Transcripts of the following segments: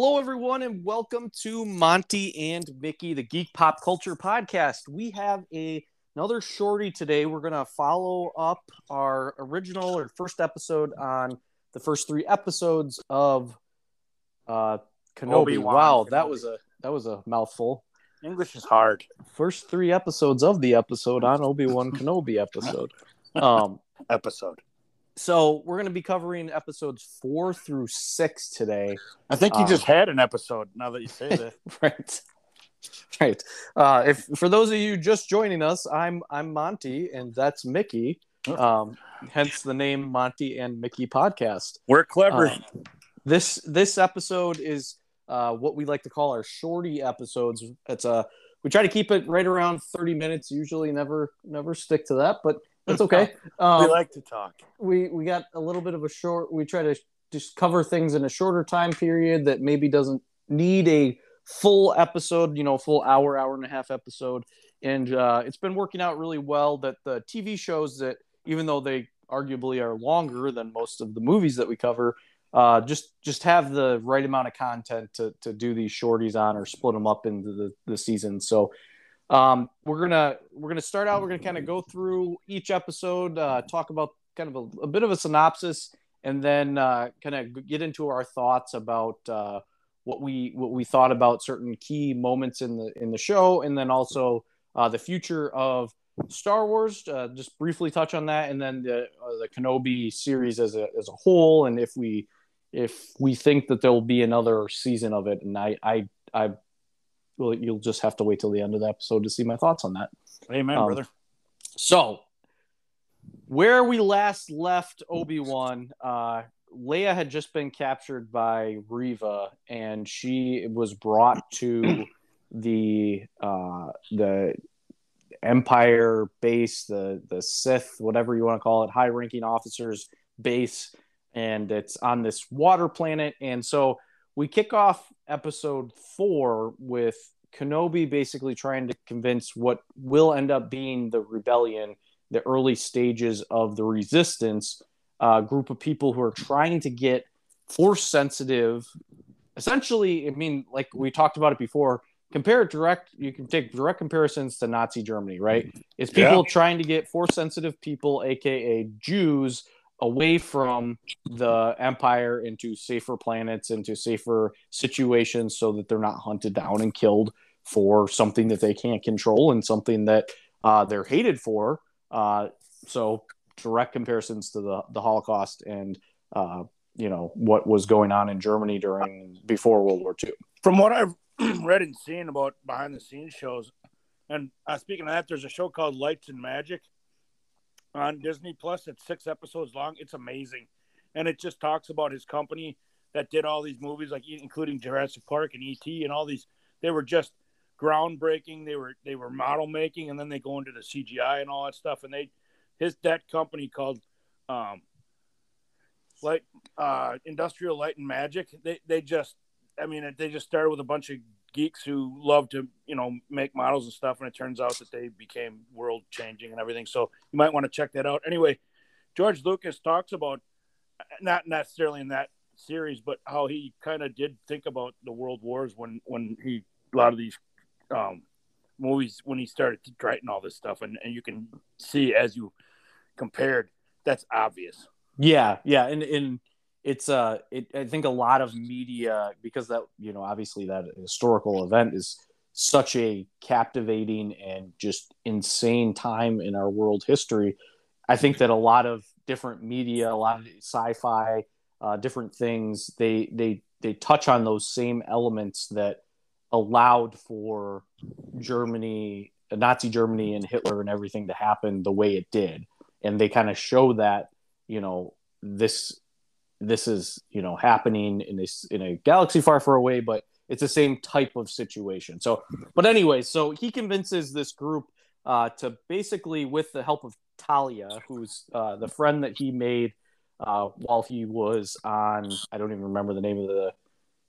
Hello, everyone, and welcome to Monty and Mickey, the Geek Pop Culture Podcast. We have a another shorty today. We're gonna follow up our original or first episode on the first three episodes of uh Kenobi. Obi-Wan wow, Kenobi. that was a that was a mouthful. English is hard. First three episodes of the episode on Obi Wan Kenobi episode. Um, Episode. So we're gonna be covering episodes four through six today. I think you Um, just had an episode. Now that you say that, right right uh if for those of you just joining us i'm i'm monty and that's mickey um hence the name monty and mickey podcast we're clever. Uh, this this episode is uh what we like to call our shorty episodes it's a we try to keep it right around 30 minutes usually never never stick to that but that's okay. Um, we like to talk. we we got a little bit of a short we try to just cover things in a shorter time period that maybe doesn't need a full episode you know full hour hour and a half episode. And uh, it's been working out really well that the tv shows that even though they arguably are longer than most of the movies that we cover uh, just just have the right amount of content to, to do these shorties on or split them up into the, the season so um, we're gonna we're gonna start out we're gonna kind of go through each episode uh, talk about kind of a, a bit of a synopsis and then uh, kind of get into our thoughts about uh, what we what we thought about certain key moments in the in the show and then also uh, the future of Star Wars. Uh, just briefly touch on that and then the uh, the Kenobi series as a as a whole and if we if we think that there will be another season of it and I I I well you'll just have to wait till the end of the episode to see my thoughts on that. Amen, um, brother. So, where we last left Obi Wan, uh, Leia had just been captured by Reva, and she was brought to the uh, the Empire base, the the Sith, whatever you want to call it, high ranking officers base, and it's on this water planet. And so we kick off episode four with Kenobi basically trying to convince what will end up being the rebellion, the early stages of the resistance, a group of people who are trying to get force sensitive. Essentially, I mean, like we talked about it before, compare it direct, you can take direct comparisons to Nazi Germany, right? It's people trying to get force sensitive people, aka Jews, away from the empire into safer planets, into safer situations so that they're not hunted down and killed for something that they can't control and something that uh, they're hated for. Uh, so direct comparisons to the, the Holocaust and uh, you know what was going on in Germany during before World War II. From what I've read and seen about behind the scenes shows, and uh, speaking of that, there's a show called Lights and Magic on Disney Plus. It's six episodes long. It's amazing, and it just talks about his company that did all these movies, like including Jurassic Park and ET, and all these. They were just groundbreaking. They were they were model making, and then they go into the CGI and all that stuff. And they his that company called um, Light uh, Industrial Light and Magic. They they just I mean they just started with a bunch of geeks who love to you know make models and stuff, and it turns out that they became world changing and everything. So you might want to check that out. Anyway, George Lucas talks about not necessarily in that series, but how he kind of did think about the world wars when when he a lot of these um, movies when he started to writing all this stuff, and, and you can see as you compared, that's obvious. Yeah, yeah, and and it's uh, it, I think a lot of media because that you know obviously that historical event is such a captivating and just insane time in our world history. I think that a lot of different media, a lot of sci-fi, uh, different things, they they they touch on those same elements that allowed for Germany, Nazi Germany, and Hitler and everything to happen the way it did, and they kind of show that you know this this is you know happening in this in a galaxy far far away but it's the same type of situation so but anyway so he convinces this group uh, to basically with the help of talia who's uh, the friend that he made uh, while he was on i don't even remember the name of the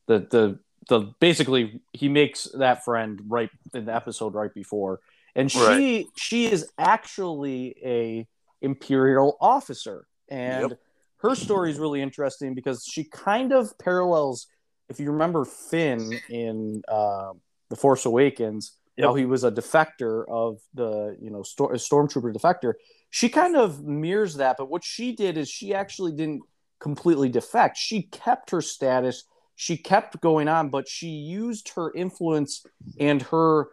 the the the basically he makes that friend right in the episode right before and she Right. she is actually a imperial officer and Yep. Her story is really interesting because she kind of parallels if you remember Finn in uh, the Force Awakens, Yep. how he was a defector of the you know stor- stormtrooper defector. She kind of mirrors that, but what she did is she actually didn't completely defect. She kept her status. She kept going on, but she used her influence and her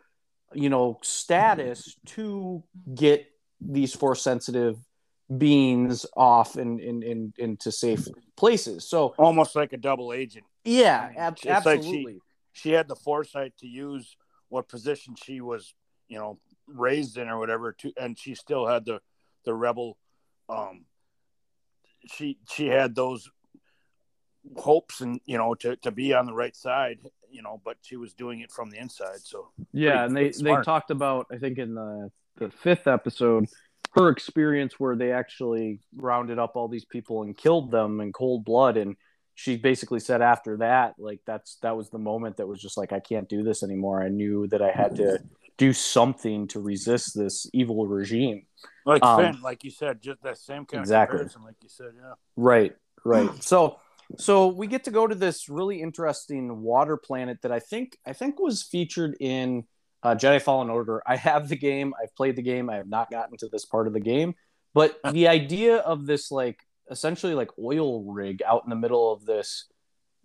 you know status to get these force sensitive beings off and in, in, into safe places. So Almost like a double agent. yeah, ab- It's like she- absolutely. She had the foresight to use what position she was, you know, raised in or whatever, to, and she still had the the rebel. Um, she she had those hopes and you know to, to be on the right side you know but she was doing it from the inside so Yeah, Pretty- and they they talked about I think in the the fifth episode her experience where they actually rounded up all these people and killed them in cold blood and she basically said after that like that's that was the moment that was just like I can't do this anymore. I knew that I had to do something to resist this evil regime. like Um, Finn, like you said just that same kind Exactly. of comparison like you said yeah Right, right. So so we get to go to this really interesting water planet that I think I think was featured in uh, Jedi Fallen Order. I have the game. I've played the game. I have not gotten to this part of the game, but the idea of this like essentially like oil rig out in the middle of this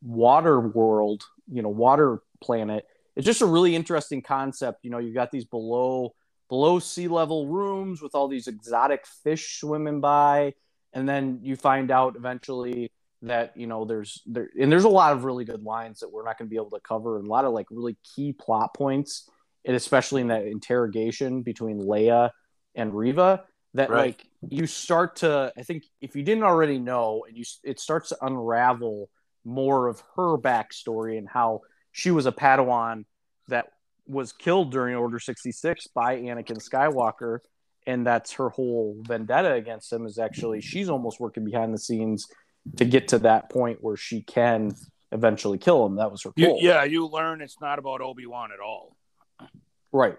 water world, you know, water planet. It's just a really interesting concept. You know, you've got these below below sea level rooms with all these exotic fish swimming by and then you find out eventually that you know there's there and there's a lot of really good lines that we're not going to be able to cover and a lot of like really key plot points and especially in that interrogation between Leia and Reva that Right. like you start to I think if you didn't already know and you it starts to unravel more of her backstory and how she was a Padawan that was killed during Order 66 by Anakin Skywalker and that's her whole vendetta against him is actually she's almost working behind the scenes to get to that point where she can eventually kill him. That was her you, goal. yeah you learn it's not about obi-wan at all Right.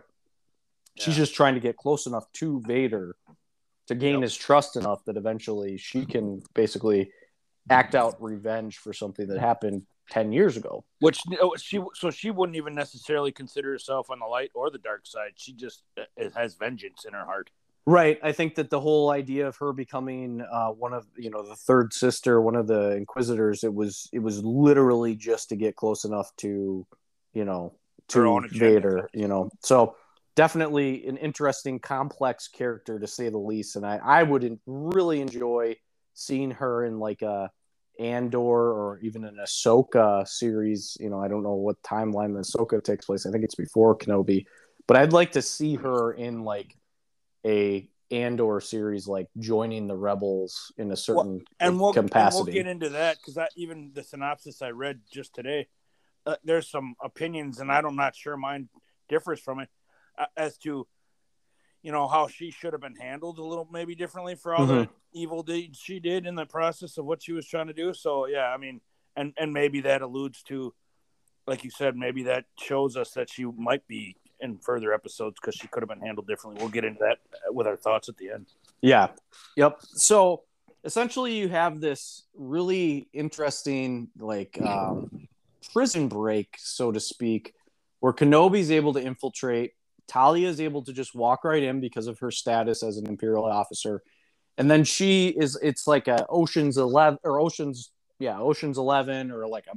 She's Yeah. just trying to get close enough to Vader to gain Yep. his trust enough that eventually she can basically act out revenge for something that happened 10 years ago. which she so she wouldn't even necessarily consider herself on the light or the dark side she just has vengeance in her heart Right. I think that the whole idea of her becoming uh, one of you know the third sister, one of the Inquisitors, it was it was literally just to get close enough to, you know, to. Vader. You know, so definitely an interesting, complex character to say the least. And I I would really enjoy seeing her in like a Andor or even an Ahsoka series. You know, I don't know what timeline the Ahsoka takes place. I think it's before Kenobi, but I'd like to see her in like a Andor series, like joining the rebels in a certain and we'll, and capacity. we'll get into that because that even the synopsis I read just today, uh, there's some opinions, and I'm not sure mine differs from it uh, as to, you know, how she should have been handled a little maybe differently for all the evil deeds she did in the process of what she was trying to do. So yeah, I mean, and and maybe that alludes to, like you said, maybe that shows us that she might be in further episodes because she could have been handled differently. We'll get into that uh, with our thoughts at the end. Yeah. Yep. So essentially, you have this really interesting, like, um, prison break, so to speak, where Kenobi's able to infiltrate. Talia is able to just walk right in because of her status as an Imperial officer. And then she is, it's like a Ocean's 11 or Ocean's, yeah, Ocean's 11 or like a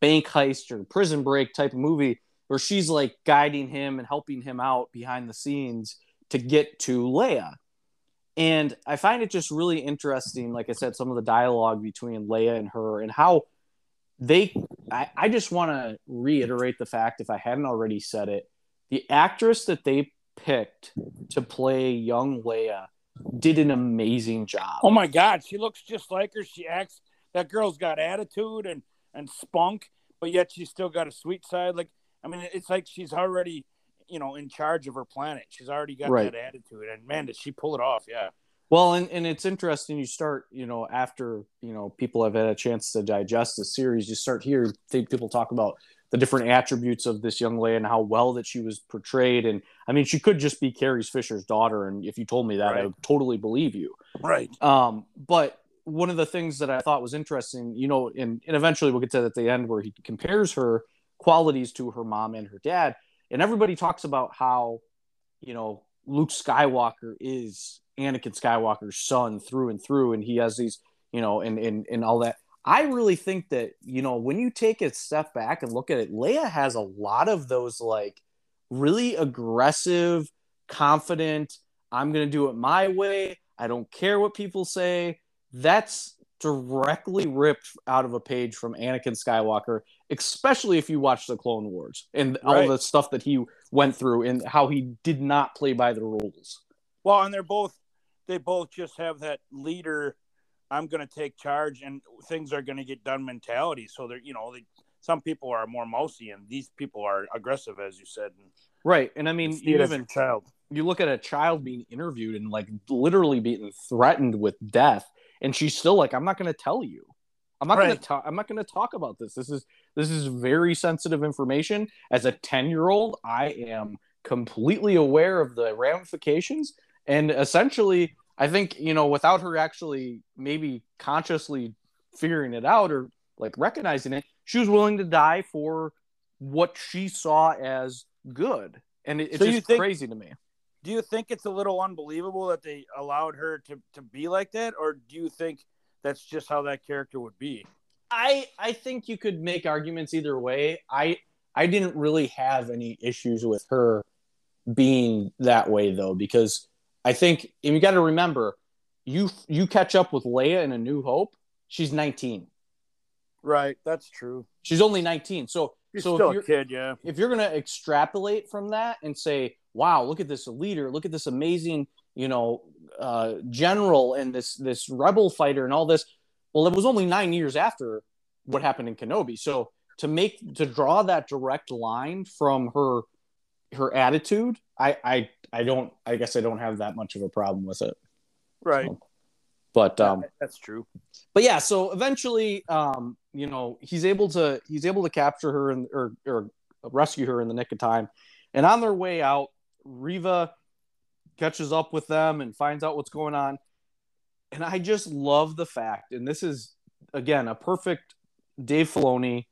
bank heist or prison break type of movie where she's like guiding him and helping him out behind the scenes to get to Leia. And I find it just really interesting, like I said, some of the dialogue between Leia and her and how they I, I just want to reiterate the fact, if I hadn't already said it, the actress that they picked to play young Leia did an amazing job. Oh my God, she looks just like her. She acts. That girl's got attitude and and spunk, but yet she's still got a sweet side. Like I mean, it's like she's already, you know, in charge of her planet. She's already got Right. that attitude, and man, did she pull it off? Yeah. Well, and, and it's interesting. You start, you know, after you know people have had a chance to digest the series, you start hearing think people talk about the different attributes of this young lady and how well that she was portrayed. And I mean, she could just be Carrie Fisher's daughter, and if you told me that, I would totally believe you. Right. Um, but one of the things that I thought was interesting, you know, and, and eventually we'll get to that at the end where he compares her qualities to her mom and her dad. And everybody talks about how, you know, Luke Skywalker is Anakin Skywalker's son through and through, and he has these, you know, and and and all that. I really think that, you know, when you take a step back and look at it, Leia has a lot of those like really aggressive, confident, I'm going to do it my way. I don't care what people say. That's directly ripped out of a page from Anakin Skywalker, especially if you watch the Clone Wars and right. all the stuff that he went through and how he did not play by the rules. Well, and they're both they both just have that leader I'm going to take charge and things are going to get done mentality. So they're, you know, they, some people are more mousy and these people are aggressive, as you said. Right. And I mean, you even child, you look at a child being interviewed and like literally being threatened with death and she's still like i'm not going to tell you i'm not right. going to talk i'm not going to talk about this this is this is very sensitive information as a 10 year old i am completely aware of the ramifications and essentially i think you know without her actually maybe consciously figuring it out or like recognizing it she was willing to die for what she saw as good. And it, it's so just think, crazy to me. Do you think it's a little unbelievable that they allowed her to, to be like that? Or do you think that's just how that character would be? I i think you could make arguments either way. I i didn't really have any issues with her being that way though because i think and you got to remember you you catch up with leia in a new hope she's 19 right that's true she's only 19 so She's so still a kid, yeah. If you're gonna extrapolate from that and say, "Wow, look at this leader! Look at this amazing, you know, uh, general and this this rebel fighter and all this," well, it was only nine years after what happened in Kenobi. So to make to draw that direct line from her her attitude, I I I don't. I guess I don't have that much of a problem with it. Right. So, but um, that's true. But yeah, so eventually, um, you know, he's able to he's able to capture her and or or rescue her in the nick of time. And on their way out, Reva catches up with them and finds out what's going on. And I just love the fact, and this is again a perfect Dave Filoni,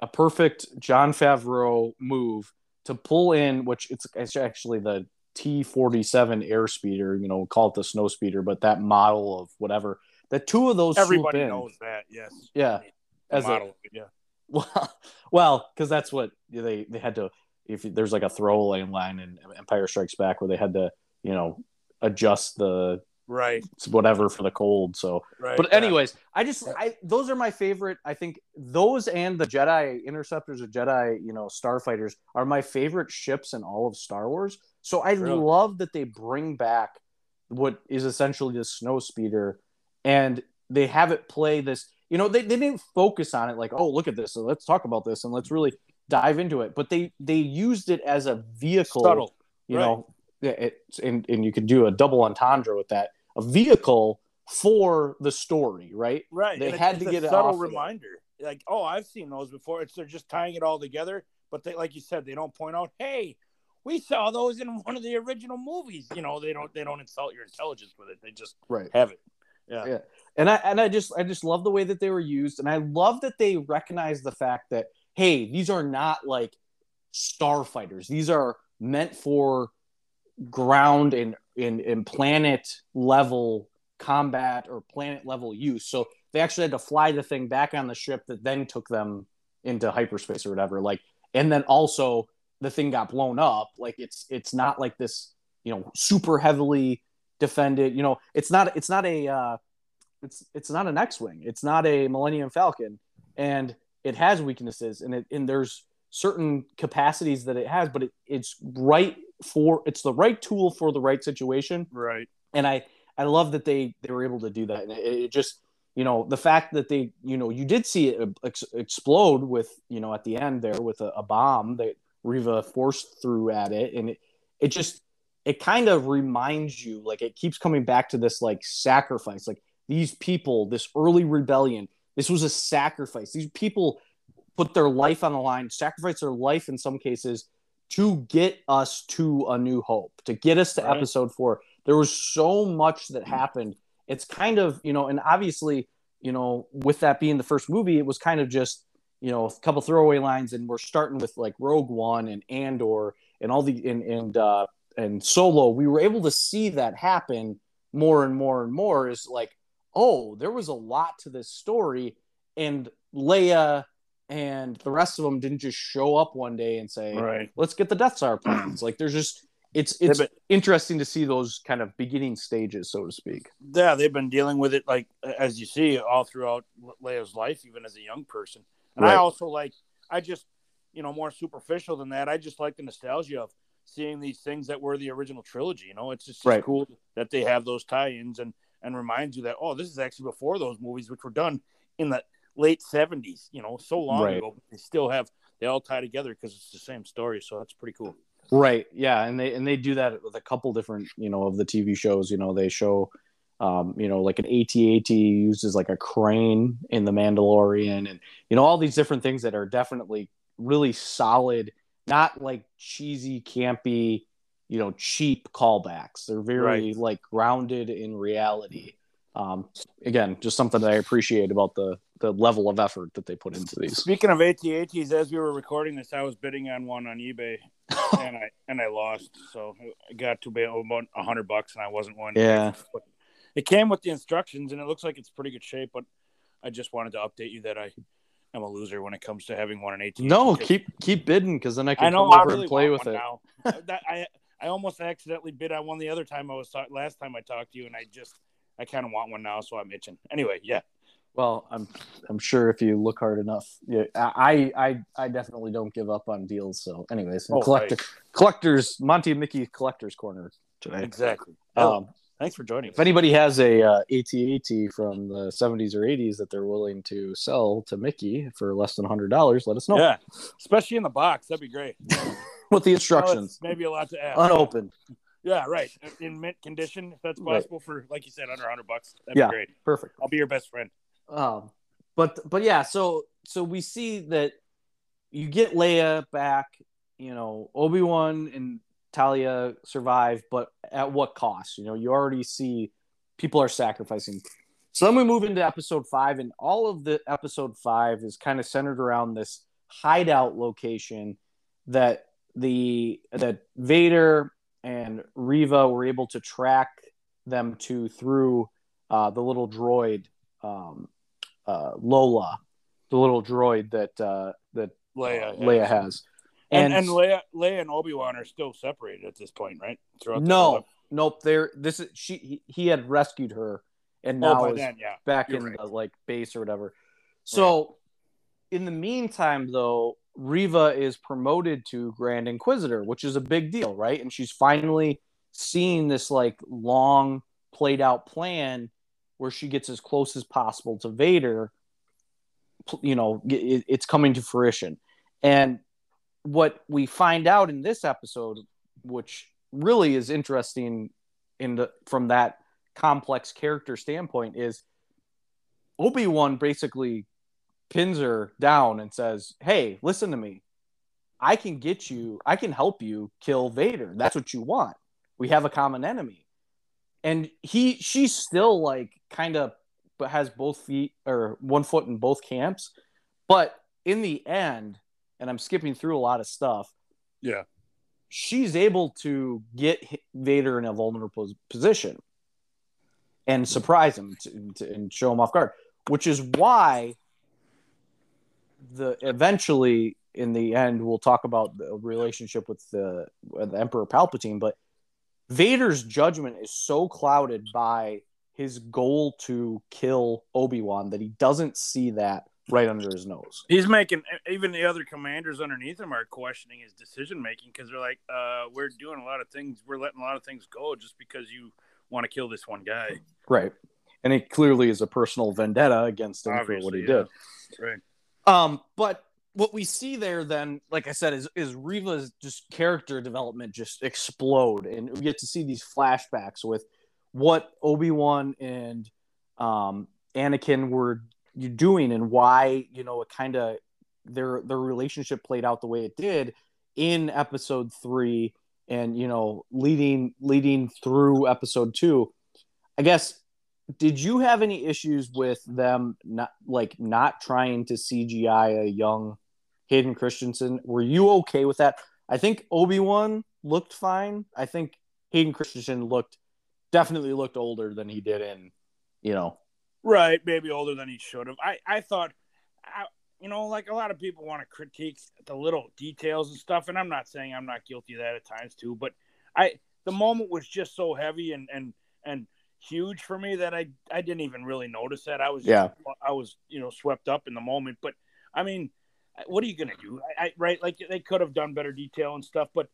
a perfect Jon Favreau move to pull in, which it's, it's actually the T47 airspeeder, you know, call it the snow speeder, but that model of whatever. The two of those everybody knows that, yes. Yeah. The As model, a, yeah. Well, well, because that's what they they had to. If there's like a throwaway line in Empire Strikes Back where they had to, you know, adjust the right whatever for the cold so right, but anyways yeah. i just i those are my favorite i think those and the jedi interceptors or jedi you know starfighters are my favorite ships in all of star wars so i really? love that they bring back what is essentially the snow speeder and they have it play this you know they, they didn't focus on it like oh look at this so let's talk about this and let's really dive into it but they they used it as a vehicle Subtle. you right. know it, and, and you could do a double entendre with that a vehicle for the story, right? Right. They and had to get a subtle reminder. Like, oh, I've seen those before. It's they're just tying it all together, but they, like you said, they don't point out, hey, we saw those in one of the original movies. You know, they don't they don't insult your intelligence with it. They just right. have it. Yeah. yeah. And I and I just I just love the way that they were used, and I love that they recognize the fact that hey, these are not like starfighters. These are meant for ground and in, in planet level combat or planet level use. So they actually had to fly the thing back on the ship that then took them into hyperspace or whatever. Like, and then also the thing got blown up. Like it's it's not like this, you know, super heavily defended. You know, it's not it's not a uh, it's it's not an X-wing. It's not a Millennium Falcon, and it has weaknesses, and it and there's certain capacities that it has, but it, it's right for it's the right tool for the right situation. Right. And I I love that they they were able to do that, and it, it just you know the fact that they you know you did see it ex- explode with you know at the end there with a, a bomb that Reva forced through at it, and it it just it kind of reminds you like it keeps coming back to this like sacrifice like these people this early rebellion this was a sacrifice these people put their life on the line sacrifice their life in some cases to get us to a new hope, to get us to right. episode four. There was so much that happened it's kind of you know, and obviously you know, with that being the first movie, it was kind of just you know a couple throwaway lines, and we're starting with like Rogue One and Andor and all the and and uh, and Solo. We were able to see that happen more and more and more. Is like, oh, there was a lot to this story, and Leia and the rest of them didn't just show up one day and say, Right. let's get the Death Star plans. like, there's just it's it's but- interesting to see those kind of beginning stages, so to speak. Yeah, they've been dealing with it like as you see all throughout Leia's life, even as a young person. And I also like, I just, you know, more superficial than that. I just like the nostalgia of seeing these things that were the original trilogy. You know, it's just Right. cool that they have those tie-ins and and reminds you that oh, this is actually before those movies, which were done in the late seventies. You know, so long Right. ago. They still have they all tie together because it's the same story. So that's pretty cool. Right. Yeah, and they and they do that with a couple different, you know, of the TV shows. You know, they show, um, you know, like an AT-AT uses like a crane in the Mandalorian, and you know all these different things that are definitely really solid, not like cheesy, campy, you know, cheap callbacks. They're very Right. like grounded in reality. Um, again, just something that I appreciate about the the level of effort that they put into these. Speaking of AT-ATs, as we were recording this, I was bidding on one on eBay, and I and I lost. So I got to be about a hundred bucks, and I wasn't one. Yeah. But it came with the instructions, and it looks like it's pretty good shape. But I just wanted to update you that I am a loser when it comes to having one in AT. No, keep keep bidding because then I can I know. come I over really and play with it. now. that, I I almost accidentally bid on one the other time I was talk- last time I talked to you, and I just I kind of want one now, so I'm itching. Anyway, yeah. Well, I'm I'm sure if you look hard enough, yeah, I I I definitely don't give up on deals. So, anyways, Oh, collector collectors Monty and Mickey collectors corner today. Exactly. Um, Thanks for joining. if anybody has a uh, AT-AT from the 70s or 80s that they're willing to sell to Mickey for less than hundred dollars, let us know. Yeah, especially in the box, that'd be great. With the Oh, instructions, it's maybe a lot to ask. unopened. Yeah, right. In mint condition, if that's Right. possible, for like you said, under hundred bucks. That'd Yeah. be great. Perfect. I'll be your best friend. Um, but but yeah, so so we see that you get Leia back. You know, Obi Wan and Talia survive, but at what cost? You know, you already see people are sacrificing. So then we move into episode five, and all of the episode five is kind of centered around this hideout location that the that Vader and Reva were able to track them to through uh, the little droid um, uh, Lola, the little droid that uh, that Leia. uh, Leia has. And, and, Leia, Leia and Obi Wan are still separated at this point, right? Throughout no, whole- nope. There, this is she. He, he had rescued her, and Oh, now by is then, yeah. back you're in right. the like base or whatever. So, in the meantime, though, Reva is promoted to Grand Inquisitor, which is a big deal, right? And she's finally seeing this like long played out plan where she gets as close as possible to Vader. You know, it, it's coming to fruition, and what we find out in this episode, which really is interesting in the from that complex character standpoint, is Obi Wan basically pins her down and says, "Hey, listen to me. I can get you. I can help you kill Vader. That's what you want. We have a common enemy." And he, she's still like kind of, but has both feet or one foot in both camps. But in the end, and I'm skipping through a lot of stuff. Yeah. She's able to get Vader in a vulnerable position and surprise him to, to, and show him off guard, which is why the eventually in the end we'll talk about the relationship with the, with the Emperor Palpatine, but Vader's judgment is so clouded by his goal to kill Obi-Wan that he doesn't see that right under his nose. He's making even the other commanders underneath him are questioning his decision making because they're like, uh, "We're doing a lot of things. We're letting a lot of things go just because you want to kill this one guy." Right. And it clearly is a personal vendetta against him for what he yeah. did. Right. Um, but what we see there then, like I said, is is Reva's just character development just explode, and we get to see these flashbacks with what Obi Wan and um, Anakin were doing, and why you know it kind of their their relationship played out the way it did in Episode three, and you know leading leading through Episode two. I guess did you have any issues with them not like not trying to CGI a young Hayden Christensen? Were you okay with that? I think Obi Wan looked fine. I think Hayden Christensen looked definitely looked older than he did in, you know. Right, maybe older than he should have. I I thought, I, you know, like a lot of people want to critique the little details and stuff, and I'm not saying I'm not guilty of that at times too, but I the moment was just so heavy and and and huge for me that I I didn't even really notice that. I was yeah I was you know swept up in the moment. But I mean, what are you gonna do? I, I right like they could have done better detail and stuff, but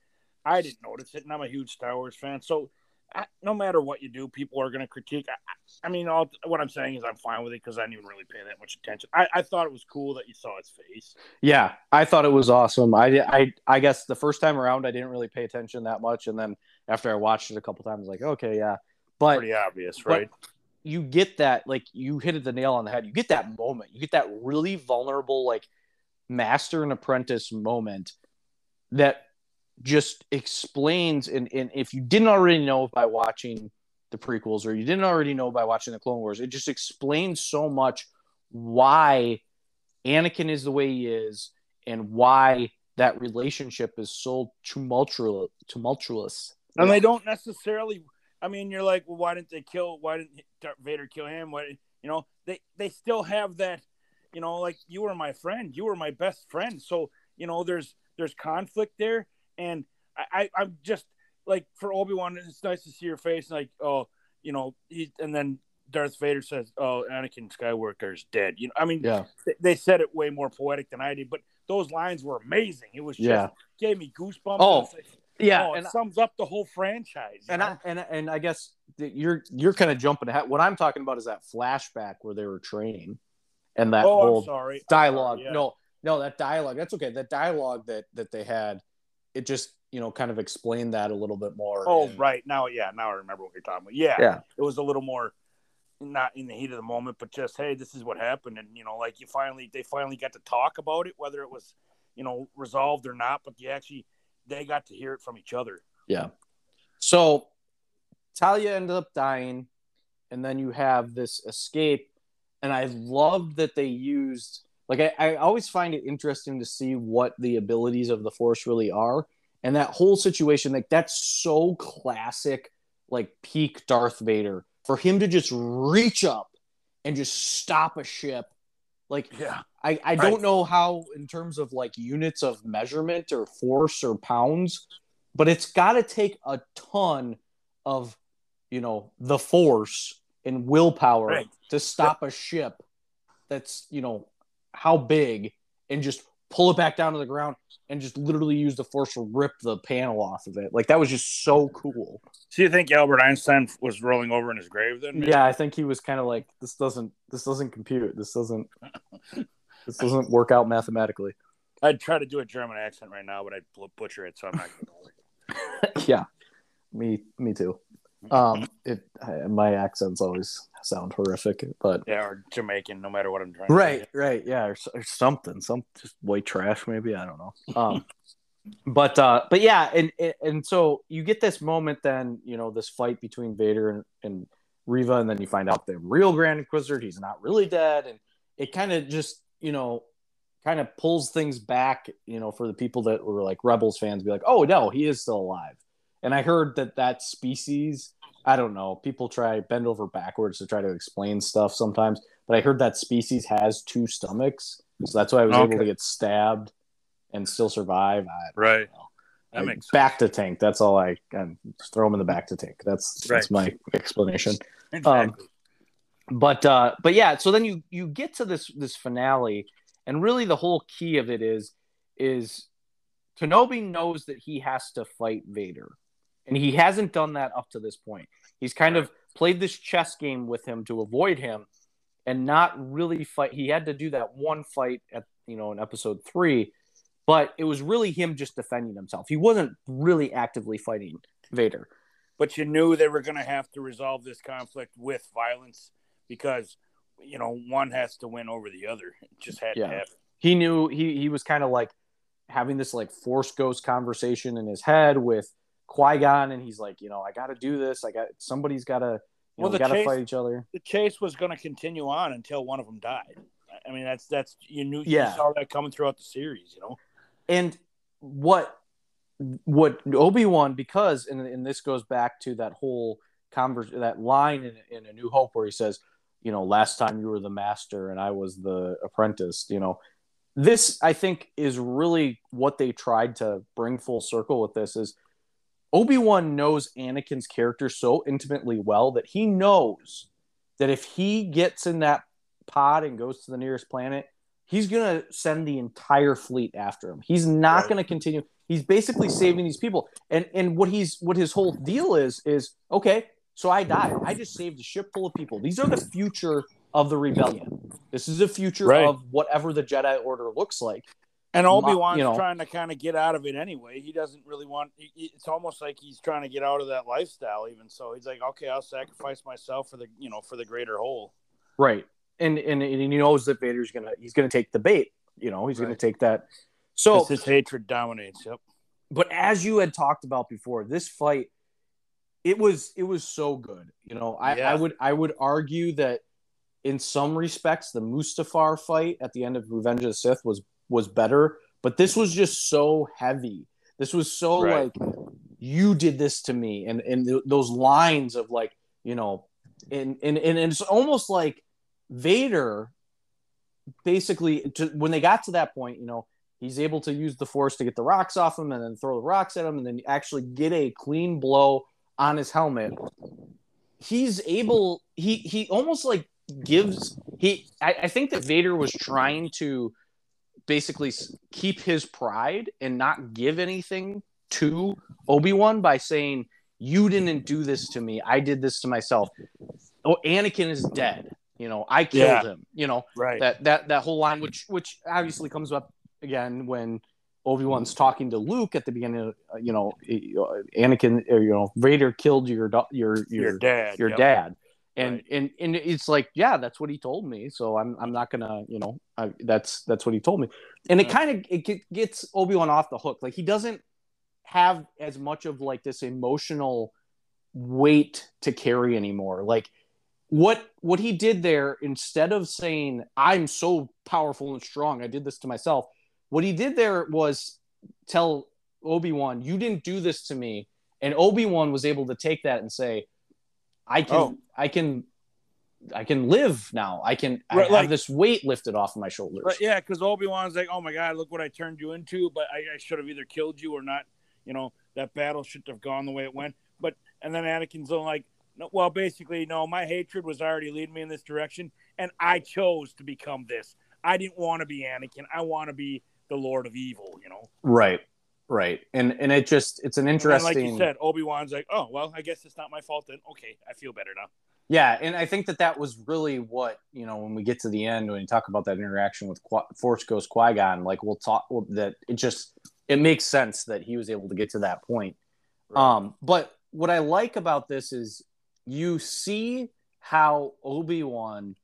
I didn't notice it, and I'm a huge Star Wars fan, so. I, no matter what you do, people are going to critique. I, I mean, all, what I'm saying is I'm fine with it because I didn't even really pay that much attention. I, I thought it was cool that you saw his face. Yeah, I thought it was awesome. I, I, I guess the first time around, I didn't really pay attention that much, and then after I watched it a couple times, like, okay, yeah, but pretty obvious, right? You get that, like, you hit it the nail on the head. You get that moment. You get that really vulnerable, like, master and apprentice moment that just explains. And, and if you didn't already know by watching the prequels or you didn't already know by watching the Clone Wars, it just explains so much why Anakin is the way he is and why that relationship is so tumultuous. tumultuous. And they don't necessarily I mean, you're like, well, why didn't they kill? Why didn't Darth Vader kill him? Why, you know, they they still have that, you know, like you were my friend, you were my best friend. So you know, there's there's conflict there, and I, I am just like for Obi Wan, it's nice to see your face, like oh, you know, he, and then Darth Vader says, "Oh, Anakin Skywalker is dead." You know, I mean, yeah, they, they said it way more poetic than I did, but those lines were amazing. It was just yeah. gave me goosebumps. Oh, yeah, oh, it and sums up the whole franchise. And I and and I guess you're you're kind of jumping ahead. What I'm talking about is that flashback where they were training, and that oh, whole sorry. dialogue. Sorry, yeah. No, no, that dialogue. That's okay. That dialogue that that they had, it just you know kind of explained that a little bit more. Oh, and, right now, yeah, now I remember what you're talking about. Yeah, yeah, it was a little more not in the heat of the moment, but just hey, this is what happened, and you know, like you finally they finally got to talk about it, whether it was you know resolved or not, but you actually they got to hear it from each other. Yeah. So Talia ended up dying, and then you have this escape. And I loved that they used like I, I always find it interesting to see what the abilities of the force really are. And that whole situation, like that's so classic, like peak Darth Vader. For him to just reach up and just stop a ship. Like yeah. I, I don't know how in terms of like units of measurement or force or pounds but it's got to take a ton of you know the force and willpower right. to stop a ship that's you know how big and just pull it back down to the ground and just literally use the force to rip the panel off of it. Like that was just so cool. So you think albert einstein was rolling over in his grave then maybe? yeah i think he was kind of like this doesn't this doesn't compute. This doesn't this doesn't work out mathematically. I'd try to do a german accent right now but i'd butcher it so i'm not yeah, me me too. Um, it my accents always sound horrific, but yeah, or Jamaican, no matter what I'm trying. Right, right, yeah, or, or, something, some just white trash, maybe I don't know. Um, but uh, but yeah, and and so you get this moment, then you know this fight between Vader and, and Reva, and then you find out the real Grand Inquisitor, he's not really dead, and it kind of just you know kind of pulls things back, you know, for the people that were like Rebels fans, be like, oh no, he is still alive. And I heard that that species, I don't know, people try bend over backwards to try to explain stuff sometimes, but I heard that species has two stomachs, so that's why I was okay. able to get stabbed and still survive. I, right. That I, makes back sense. to tank. That's all I can throw them in the back to tank. That's right. that's my explanation. Exactly. Um, but uh, but yeah, so then you you get to this this finale and really, the whole key of it is is Kenobi knows that he has to fight Vader, and he hasn't done that up to this point. He's kind of played this chess game with him to avoid him, and not really fight. He had to do that one fight at you know in Episode three, but it was really him just defending himself. He wasn't really actively fighting Vader. But you knew they were going to have to resolve this conflict with violence because you know, one has to win over the other. It just had yeah. to happen. He knew he he was kind of like having this like force ghost conversation in his head with Qui Gon, and he's like, you know, I got to do this. I got somebody's got to, You well, know, we got to fight each other. The chase was going to continue on until one of them died. I mean, that's that's you knew yeah. you saw that coming throughout the series, you know. And what what Obi Wan because and and this goes back to that whole converse that line in, in A New Hope where he says, you know, last time you were the master and I was the apprentice. You know, this I think is really what they tried to bring full circle with this is Obi Wan knows Anakin's character so intimately well that he knows that if he gets in that pod and goes to the nearest planet, he's going to send the entire fleet after him. He's not right. going to continue. He's basically saving these people. And and what he's what his whole deal is is okay, so I died. I just saved a ship full of people. These are the future of the rebellion. This is the future right. of whatever the Jedi Order looks like. And Obi Wan's you know, trying to kind of get out of it anyway. He doesn't really want. It's almost like he's trying to get out of that lifestyle. Even so, he's like, okay, I'll sacrifice myself for the you know for the greater whole. Right, and and, and he knows that Vader's gonna he's gonna take the bait. You know, he's right. gonna take that. So his hatred dominates. Yep. But as you had talked about before, this fight, it was it was so good. You know, I, yeah. I would I would argue that in some respects, the Mustafar fight at the end of Revenge of the Sith was was better, but this was just so heavy. This was so right. like you did this to me, and and th- those lines of like you know, and and and it's almost like Vader basically to, when they got to that point, you know, he's able to use the force to get the rocks off him and then throw the rocks at him and then actually get a clean blow on his helmet. He's able he he almost like gives he I, I think that Vader was trying to basically keep his pride and not give anything to Obi-Wan by saying you didn't do this to me. I did this to myself. Oh Anakin is dead. You know I killed yeah. him. You know right. that that that whole line which which obviously comes up again when Obi-Wan's talking to Luke at the beginning of you know uh, Anakin or you know Vader killed your your your, your dad your yep. dad and right. and and it's like yeah that's what he told me. So i'm i'm not gonna you know I, that's that's what he told me. And it kind of it gets obi-wan off the hook. Like he doesn't have as much of like this emotional weight to carry anymore. Like what what he did there instead of saying i'm so powerful and strong i did this to myself what he did there was tell obi-wan you didn't do this to me. And obi-wan was able to take that and say I can oh. I can I can live now. I can right, I like, have this weight lifted off of my shoulders. Right, yeah, because Obi Wan's like, oh my god, look what I turned you into. But I, I, should have either killed you or not. You know that battle shouldn't have gone the way it went. But and then Anakin's like, no, well, basically, no, my hatred was already leading me in this direction, and I chose to become this. I didn't want to be Anakin. I want to be the Lord of Evil. You know. Right. Right. And and it just it's an interesting like you said, Obi-Wan's like, "Oh, well, I guess it's not my fault then." Okay, I feel better now. Yeah, and I think that that was really what, you know, when we get to the end when you talk about that interaction with Qu- Force Ghost Qui-Gon, like we'll talk well, that it just it makes sense that he was able to get to that point. Right. Um but what I like about this is you see how Obi-Wan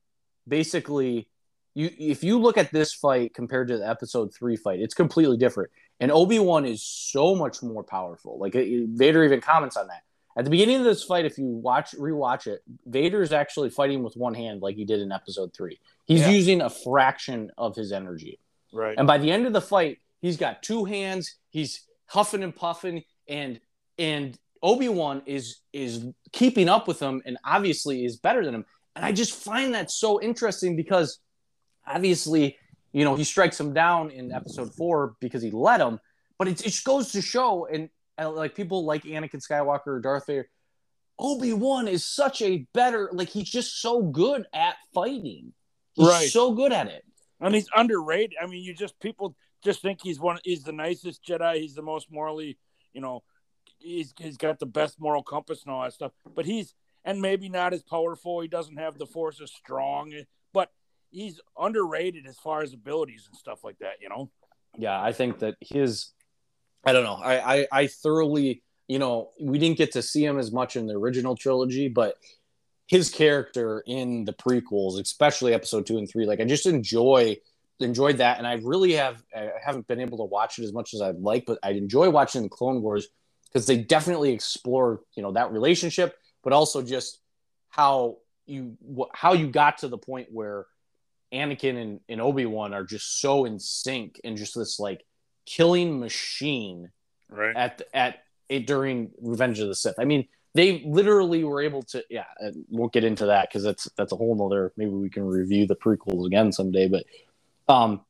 basically you if you look at this fight compared to the episode 3 fight, it's completely different and Obi Wan is so much more powerful. Like Vader even comments on that at the beginning of this fight. If you watch rewatch it, Vader is actually fighting with one hand, like he did in Episode Three. He's yeah. using a fraction of his energy. Right. And by the end of the fight, he's got two hands. He's huffing and puffing, and and Obi Wan is is keeping up with him, and obviously is better than him. And I just find that so interesting because obviously you know, he strikes him down in episode four because he let him. But it, it just goes to show, and, and like people like Anakin Skywalker or Darth Vader, Obi Wan is such a better, like he's just so good at fighting. He's right. so good at it, and he's underrated. I mean, you just people just think he's one. He's the nicest Jedi. He's the most morally, you know, he's he's got the best moral compass and all that stuff. But he's and maybe not as powerful. He doesn't have the force as strong, he's underrated as far as abilities and stuff like that. You know. Yeah, I think that his, I don't know, I I, I thoroughly, you know, we didn't get to see him as much in the original trilogy, but his character in the prequels, especially episode two and three, like I just enjoy enjoyed that, and I really have I haven't been able to watch it as much as I'd like, but I enjoy watching the Clone Wars because they definitely explore you know that relationship, but also just how you how you got to the point where Anakin and, and Obi Wan are just so in sync and just this like killing machine Right. at at it during Revenge of the Sith. I mean, they literally were able to. Yeah, won't get into that because that's that's a whole nother. Maybe we can review the prequels again someday. But um,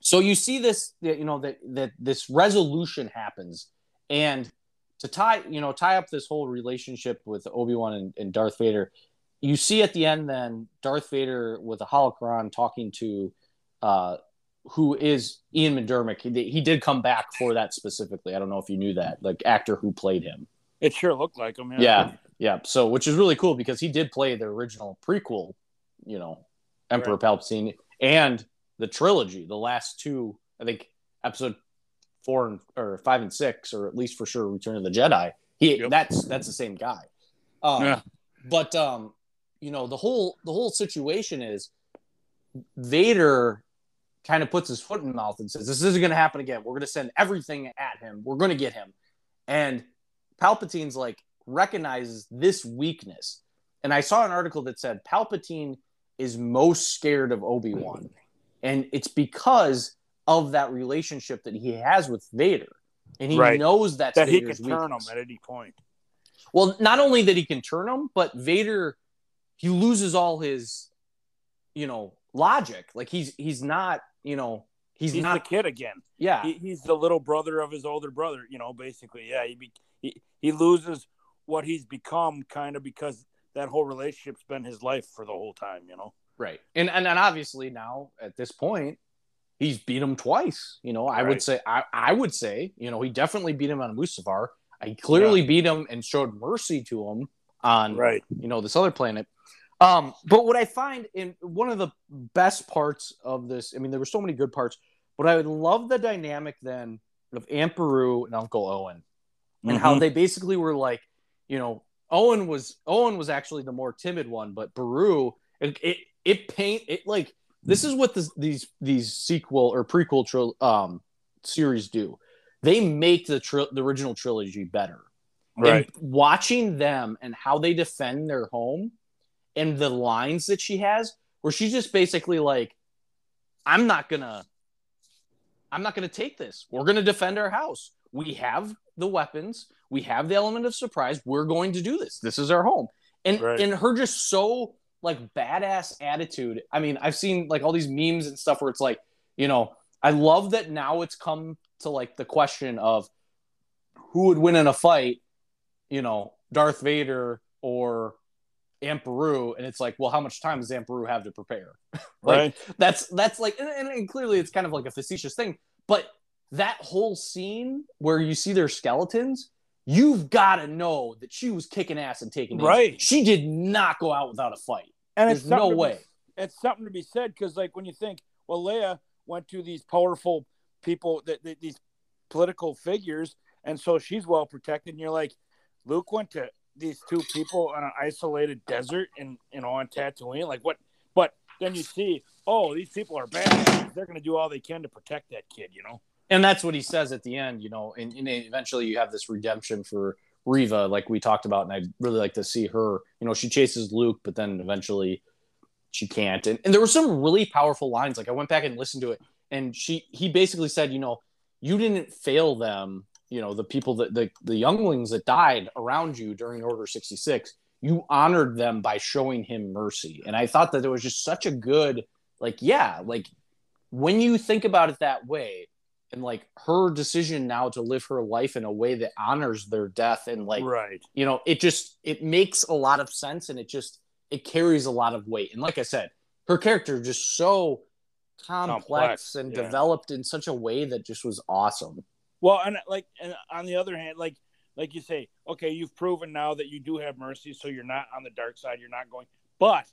so you see this, you know, that that this resolution happens, and to tie, you know, tie up this whole relationship with Obi Wan and, and Darth Vader. You see at the end, then Darth Vader with a holocron talking to uh, who is Ian McDiarmid. He, he did come back for that specifically. I don't know if you knew that, like actor who played him. It sure looked like him. Yeah. Yeah, yeah. So, which is really cool because he did play the original prequel, you know, Emperor Right. Palpatine, and the trilogy, the last two. I think episode four and or five and six, or at least for sure, Return of the Jedi. He Yep. that's that's the same guy. Um, Yeah. But um, you know, the whole the whole situation is Vader kind of puts his foot in the mouth and says, "This isn't going to happen again. We're going to send everything at him. We're going to get him." And Palpatine's like recognizes this weakness. And I saw an article that said Palpatine is most scared of Obi Wan, and it's because of that relationship that he has with Vader, and he Right. knows that's That he Vader's could turn him at any point. Well, not only that he can turn him, but Vader he loses all his, you know, logic. Like he's he's not, you know, he's, He's, not. a kid again. yeah, He, he's the little brother of his older brother. You know, basically, yeah. He be, he, he loses what he's become, kind of because that whole relationship's been his life for the whole time. You know. right. And, and and obviously now at this point, he's beat him twice. You know, I would say I, I would say, you know, he definitely beat him on Mustafar. I clearly beat him and showed mercy to him on Right. you know this other planet um but what i find in one of the best parts of this i mean there were so many good parts but i would love the dynamic then of aunt beru and uncle owen and how Mhm. they basically were like you know owen was owen was actually the more timid one but beru it it, it paint it like this is what this, these these sequel or prequel tril- um series do they make the tri- the original trilogy better right. and watching them and how they defend their home and the lines that she has where she's just basically like i'm not gonna i'm not gonna take this. We're gonna defend our house. We have the weapons. We have the element of surprise. We're going to do this. This is our home. And Right. and her just so like badass attitude. I mean i've seen like all these memes and stuff where it's like you know i love that now it's come to like the question of who would win in a fight you know, Darth Vader or Aunt Beru, and it's like, well, how much time does Aunt Beru have to prepare? like, right. That's that's like, and, and, and clearly it's kind of like a facetious thing, but that whole scene where you see their skeletons, you've got to know that she was kicking ass and taking names. Right. She did not go out without a fight. And There's it's no to be- way. it's something to be said because, like, when you think, well, Leia went to these powerful people, that that- these political figures, and so she's well protected. And you're like, Luke went to these two people on an isolated desert and you know on Tatooine. Like, what? But then you see, oh, these people are bad. They're going to do all they can to protect that kid. You know. and that's what he says at the end, you know, and, and eventually you have this redemption for Reva, like we talked about, and I'd really like to see her. You know, she chases Luke, but then eventually she can't. And, and there were some really powerful lines. Like I went back and listened to it, and she he basically said, you know, you didn't fail them. You know, the people that the the younglings that died around you during Order sixty six. You honored them by showing him mercy, and I thought that it was just such a good, like, yeah, like when you think about it that way, and like her decision now to live her life in a way that honors their death and like right. you know it just it makes a lot of sense and it just it carries a lot of weight and like i said her character just so complex, Complex, and yeah. developed in such a way that just was awesome Well, and like, and on the other hand, like, like you say, okay, you've proven now that you do have mercy, so you're not on the dark side. You're not going. But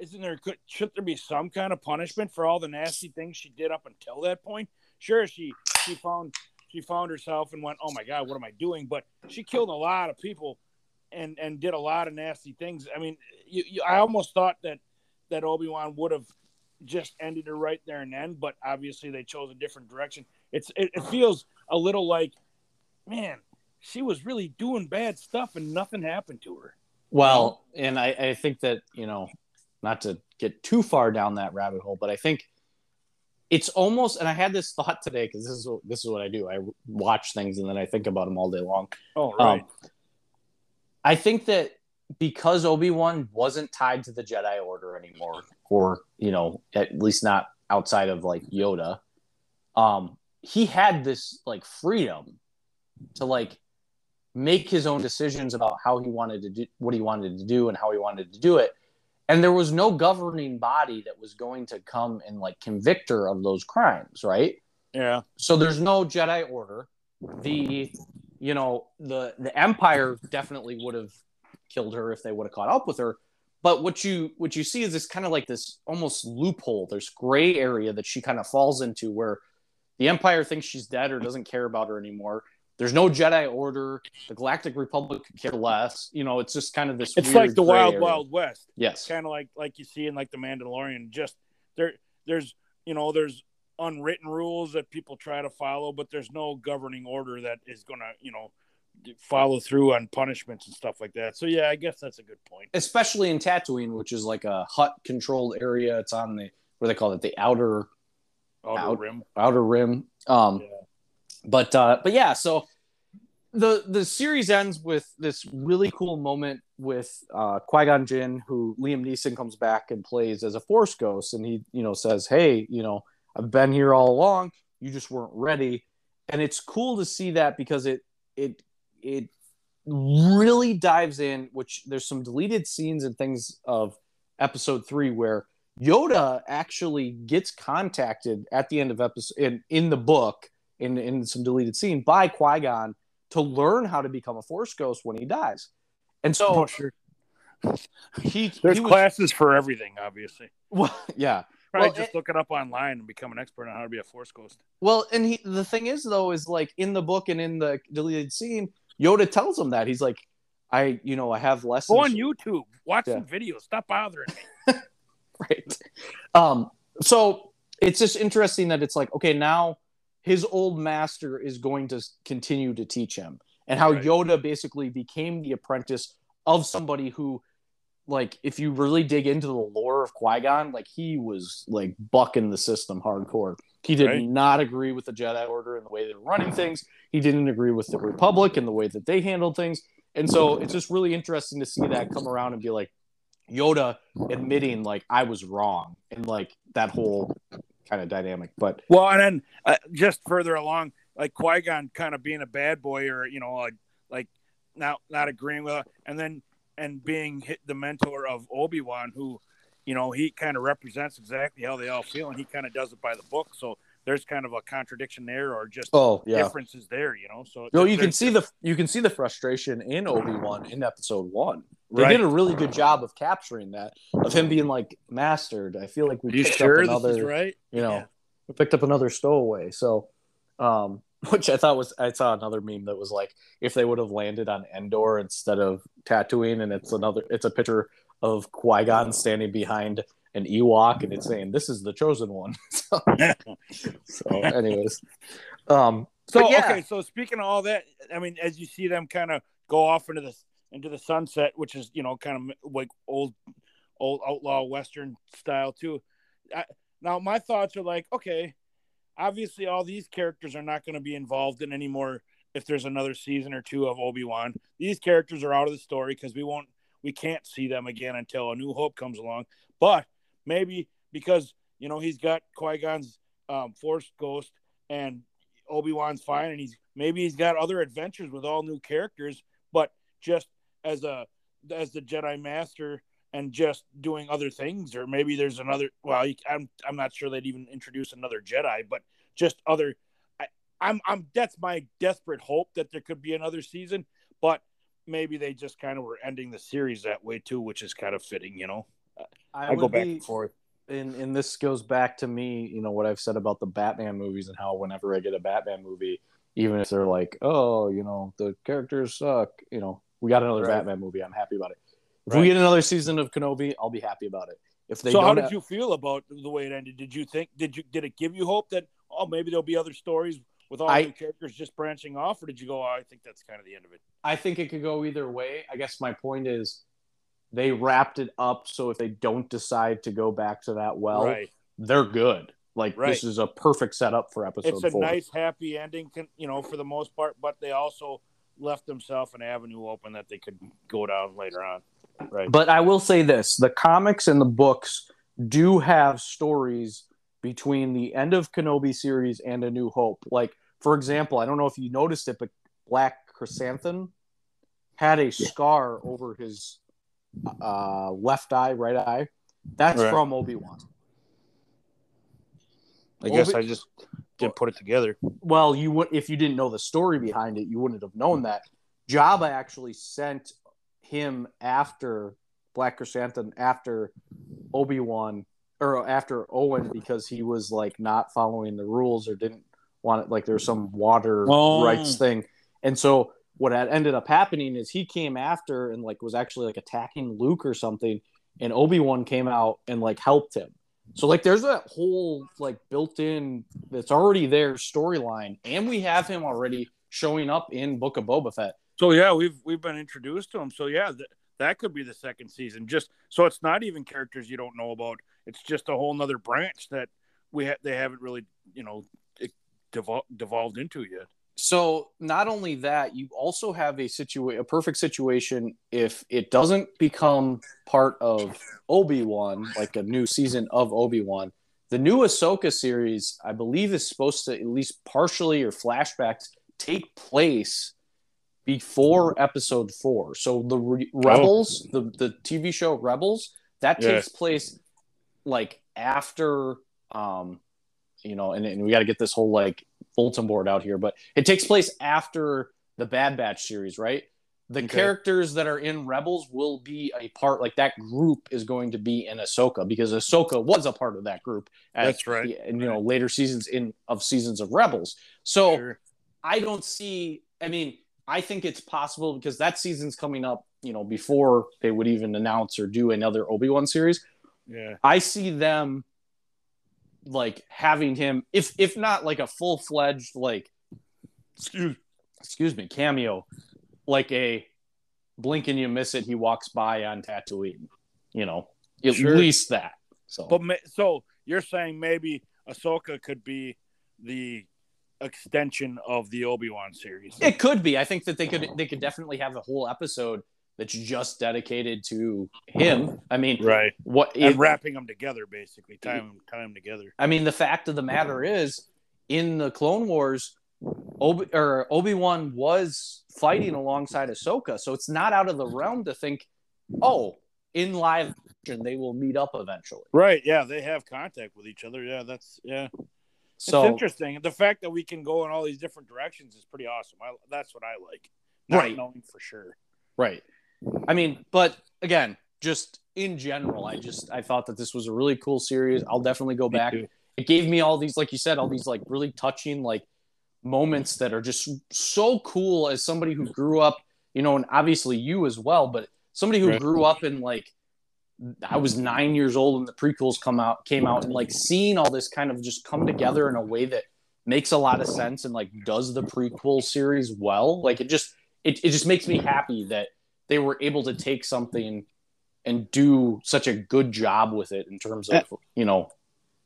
isn't there? Could should there be some kind of punishment for all the nasty things she did up until that point? Sure, she she found she found herself and went, oh my god, what am I doing? But she killed a lot of people, and and did a lot of nasty things. I mean, you, you, I almost thought that that Obi Wan would have just ended her right there and then, but obviously they chose a different direction. It's it, it feels a little like, man, she was really doing bad stuff and nothing happened to her. Well, and I, I think that, you know, not to get too far down that rabbit hole, but I think it's almost and I had this thought today because this is this is what I do. I watch things and then I think about them all day long. Oh, right. Um, I think that because Obi Wan wasn't tied to the Jedi Order anymore, or you know, at least not outside of like Yoda, um, he had this like freedom to like make his own decisions about how he wanted to do what he wanted to do and how he wanted to do it. And there was no governing body that was going to come and like convict her of those crimes, right? Yeah. So there's no Jedi Order. The you know the the Empire definitely would have killed her if they would have caught up with her. But what you what you see is this kind of like this almost loophole. There's gray area that she kind of falls into where the Empire thinks she's dead or doesn't care about her anymore. There's no Jedi Order. The Galactic Republic could care less. You know, it's just kind of this. It's like the Wild area. Wild West. Yes, kind of like like you see in like the Mandalorian. Just there, there's you know, there's unwritten rules that people try to follow, but there's no governing order that is going to you know follow through on punishments and stuff like that. So yeah, I guess that's a good point. Especially in Tatooine, which is like a Hutt controlled area. It's on the what they call it, the outer outer out, rim. Outer rim. Um yeah. but uh but yeah, so the the series ends with this really cool moment with uh Qui-Gon Jinn, who Liam Neeson comes back and plays as a force ghost, and he, you know, says, Hey, you know, I've been here all along, you just weren't ready. And it's cool to see that because it it it really dives in, which there's some deleted scenes and things of episode three where Yoda actually gets contacted at the end of episode in, in the book in, in some deleted scene by Qui Gon to learn how to become a Force Ghost when he dies. And so, oh, sure. he there's he was, classes for everything, obviously. Well, yeah. Probably well, just it, look it up online and become an expert on how to be a Force Ghost. Well, and he, the thing is, though, is like in the book and in the deleted scene, Yoda tells him that he's like, I, you know, I have lessons. Go on YouTube, watch yeah. some videos. Stop bothering me. right. Um. So it's just interesting that it's like, okay, now his old master is going to continue to teach him, and how right. Yoda basically became the apprentice of somebody who, like, if you really dig into the lore of Qui Gon, like he was like bucking the system hardcore. He did right. not agree with the Jedi Order and the way they were running things. He didn't agree with the Republic and the way that they handled things. And so it's just really interesting to see that come around and be like Yoda admitting like I was wrong and like that whole kind of dynamic. But well, and then uh, just further along, like Qui Gon kind of being a bad boy or you know like like not not agreeing with, and then and being hit the mentor of Obi Wan who you know, he kind of represents exactly how they all feel, and he kind of does it by the book. So there's kind of a contradiction there, or just oh yeah. differences there. You know, so no, you can see the you can see the frustration in Obi Wan in Episode One. They right. did a really good job of capturing that, of him being like mastered. I feel like we picked sure up another, right? You know, yeah. we picked up another stowaway. So, um, which I thought was I saw another meme that was like if they would have landed on Endor instead of Tatooine, and it's another it's a picture of Qui Gon standing behind an Ewok, and it's saying, "This is the chosen one." so, so, anyways, um, so yeah. okay. So speaking of all that, I mean, as you see them kind of go off into the into the sunset, which is you know kind of like old old outlaw western style too. I, now my thoughts are like, okay, obviously all these characters are not going to be involved in anymore if there's another season or two of Obi Wan. These characters are out of the story because we won't we can't see them again until A New Hope comes along. But maybe because you know he's got Qui Gon's um, Force Ghost and Obi Wan's fine, and he's maybe he's got other adventures with all new characters, but just as a as the Jedi Master and just doing other things, or maybe there's another. Well, I'm I'm not sure they'd even introduce another Jedi, but just other. I, I'm I'm that's my desperate hope that there could be another season, but maybe they just kind of were ending the series that way too, which is kind of fitting, you know. I, I go back be, and forth. And and this goes back to me, you know, what I've said about the Batman movies and how whenever I get a Batman movie, even if they're like, oh, you know, the characters suck, you know, we got another right. Batman movie. I'm happy about it. If right. we get another season of Kenobi, I'll be happy about it. If they so, how did have... you feel about the way it ended? Did you think did you did it give you hope that oh maybe there'll be other stories with all I, the characters just branching off, or did you go? Oh, I think that's kind of the end of it. I think it could go either way. I guess my point is they wrapped it up so if they don't decide to go back to that well, right. they're good. Like Right. this is a perfect setup for episode It's a four. nice, happy ending, con- you know, for the most part. But they also left themselves an avenue open that they could go down later on. Right. But I will say this: the comics and the books do have stories between the end of Kenobi series and A New Hope. Like, for example, I don't know if you noticed it, but Black Krrsantan had a scar over his uh, left eye, right eye. That's Right. from Obi Wan. I guess Obi- I just didn't put it together. Well, you would if you didn't know the story behind it, you wouldn't have known that. Jabba actually sent him after Black Krrsantan after Obi Wan or after Owen because he was like not following the rules or didn't want it. Like there's some water Oh. rights thing, and so what had ended up happening is he came after and like was actually like attacking Luke or something, and Obi Wan came out and like helped him. So like there's that whole like built in that's already there storyline, and we have him already showing up in Book of Boba Fett. So yeah, we've we've been introduced to him. So yeah, th- that could be the second season. Just so it's not even characters you don't know about. It's just a whole nother branch that we ha- they haven't really you know devol- devolved into yet. So not only that, you also have a situa- a perfect situation if it doesn't become part of Obi Wan, like a new season of Obi Wan. The new Ahsoka series, I believe, is supposed to at least partially or flashbacks take place before Episode Four. So the Re- Rebels, the the TV show Rebels, that Yeah. takes place like after, um, you know, and, and we got to get this whole like bulletin board out here, but it takes place after the Bad Batch series, right? The Okay. characters that are in Rebels will be a part, like that group is going to be in Ahsoka because Ahsoka was a part of that group. at That's right. and you know later seasons in of seasons of Rebels. So Sure. I don't see. I mean, I think it's possible because that season's coming up. You know, before they would even announce or do another Obi Wan series. Yeah. I see them like having him, if if not like a full fledged like excuse excuse me cameo, like a blink and you miss it. He walks by on Tatooine. You know, at Sure. least that. So But so you're saying maybe Ahsoka could be the extension of the Obi Wan series. It could be. I think that they could they could definitely have a whole episode that's just dedicated to him. I mean, Right. what And it- wrapping them together, basically, tie them, tie them together. I mean, the fact of the matter is, in the Clone Wars, Obi or Obi Wan was fighting alongside Ahsoka, so it's not out of the realm to think, oh, in live action they will meet up eventually. Right. Yeah, they have contact with each other. Yeah, that's yeah. So it's interesting. The fact that we can go in all these different directions is pretty awesome. I, that's what I like. Not Right. knowing for sure. Right. I mean, but again, just in general, I just I thought that this was a really cool series. I'll definitely go Me back. too. It gave me all these, like you said, all these like really touching like moments that are just so cool as somebody who grew up, you know, and obviously you as well, but somebody who Right. grew up in like I was nine years old when the prequels come out came out and like seeing all this kind of just come together in a way that makes a lot of sense and like does the prequel series well. Like it just it, it just makes me happy that they were able to take something and do such a good job with it in terms of you know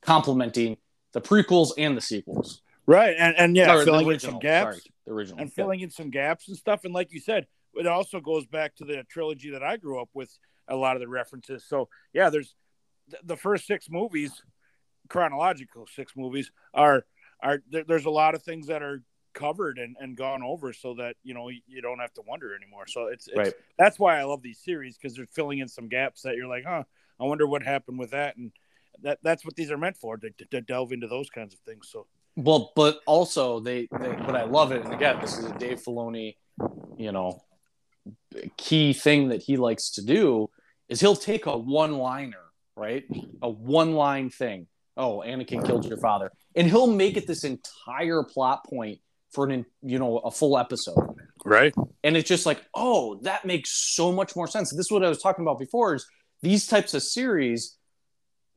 complementing the prequels and the sequels. Right. And and yeah, Or filling in some gaps. sorry, the original. and Yeah. filling in some gaps and stuff. And like you said, it also goes back to the trilogy that I grew up with. A lot of the references. So yeah, there's th- the first six movies, chronological six movies are are there, there's a lot of things that are covered and, and gone over so that you know you don't have to wonder anymore. So it's, it's Right. that's why I love these series because they're filling in some gaps that you're like, huh, I wonder what happened with that and. That, that's what these are meant for to, to delve into those kinds of things. So Well, but also they, they but I love it. And again, this is a Dave Filoni, you know, key thing that he likes to do is he'll take a one liner, right? A one line thing. Oh, Anakin killed your father. And he'll make it this entire plot point for an you know a full episode. right, And it's just like, oh, that makes so much more sense. This is what I was talking about before is these types of series,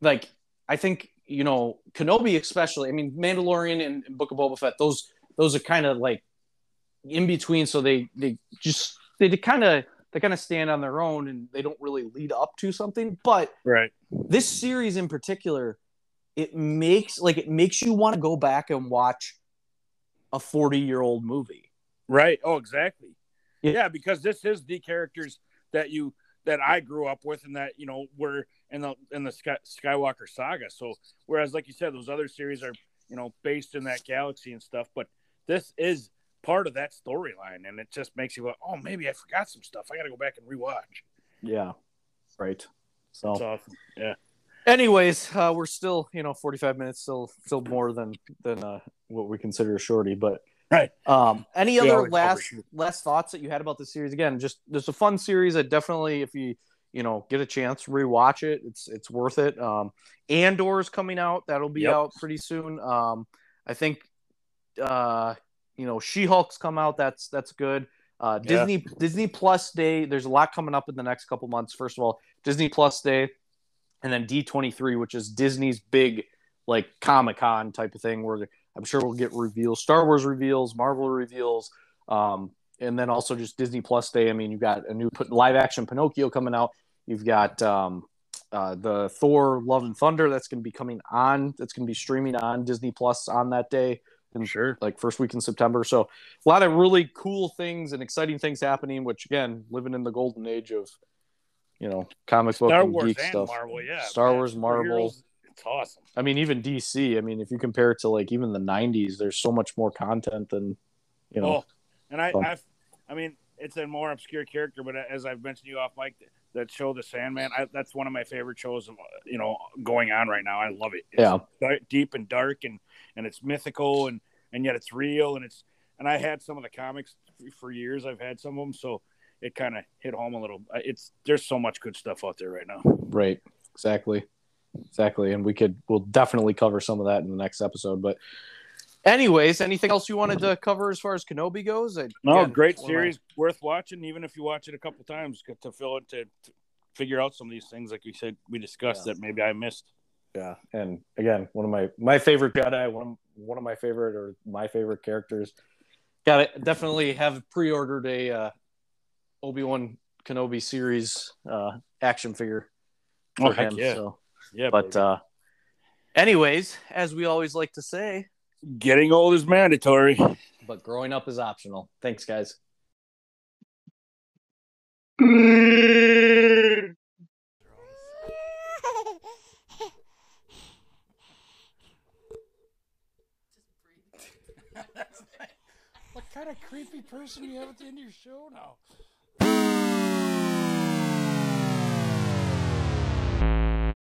like I think, you know, Kenobi especially, I mean, Mandalorian and, Book of Boba Fett, those those are kind of like in between. So they they just they kind of they kind of stand on their own and they don't really lead up to something. But right, this series in particular, it makes like it makes you want to go back and watch a 40 year old movie. Right. Oh, exactly. Yeah. Yeah. because this is the characters that you that I grew up with, and that you know were in the in the Sky, Skywalker saga. So, whereas, like you said, those other series are you know based in that galaxy and stuff, but this is part of that storyline, and it just makes you go, "Oh, maybe I forgot some stuff. I got to go back and rewatch." Yeah. Right. So. That's awesome. Yeah. Anyways, uh, we're still, you know, 45 minutes, still, still more than than uh, what we consider a shorty. But Right. Um, any We other last overshoot. last thoughts that you had about the series? Again, just there's a fun series. I definitely, if you you know get a chance, rewatch it. It's it's worth it. Um, Andor's coming out. That'll be Yep. out pretty soon. Um, I think, uh, you know, She Hulk's come out. That's that's good. Uh, Yeah. Disney Disney Plus Day. There's a lot coming up in the next couple months. First of all, Disney Plus Day, and then D23, which is Disney's big like Comic Con type of thing, where I'm sure we'll get reveals, Star Wars reveals, Marvel reveals, um, and then also just Disney Plus Day. I mean, you've got a new live action Pinocchio coming out. You've got um, uh, the Thor: Love and Thunder that's going to be coming on. That's going to be streaming on Disney Plus on that day. And Sure. like first week in September. So a lot of really cool things and exciting things happening. Which again, living in the golden age of you know comic book Star and Wars geek and stuff. Marvel. Yeah. Star man. Wars, Marvel. It's awesome. I mean, even DC. I mean, if you compare it to like even the '90s, there's so much more content than you know. Oh, and I. I've, I mean, it's a more obscure character, but as I've mentioned to you off mic, that show, The Sandman, I, that's one of my favorite shows, you know, going on right now. I love it. It's Yeah. deep and dark, and and it's mythical, and and yet it's real, and it's and I had some of the comics for years. I've had some of them, so it kind of hit home a little. It's there's so much good stuff out there right now. Right. Exactly. Exactly. And we could we'll definitely cover some of that in the next episode. But anyways, anything else you wanted to cover as far as Kenobi goes? I, No, great one of my- series, worth watching, even if you watch it a couple times to- to fill it to, to figure out some of these things, like we said, we discussed Yeah. that maybe I missed. Yeah, and again, one of my my favorite Jedi, one one of my favorite or my favorite characters. Got to definitely have pre-ordered a uh, Obi Wan Kenobi series uh, action figure for Oh, heck him. yeah. So, Yeah, but uh, anyways, as we always like to say, getting old is mandatory. but growing up is optional. Thanks, guys. what kind of creepy person do you have at the end of your show now?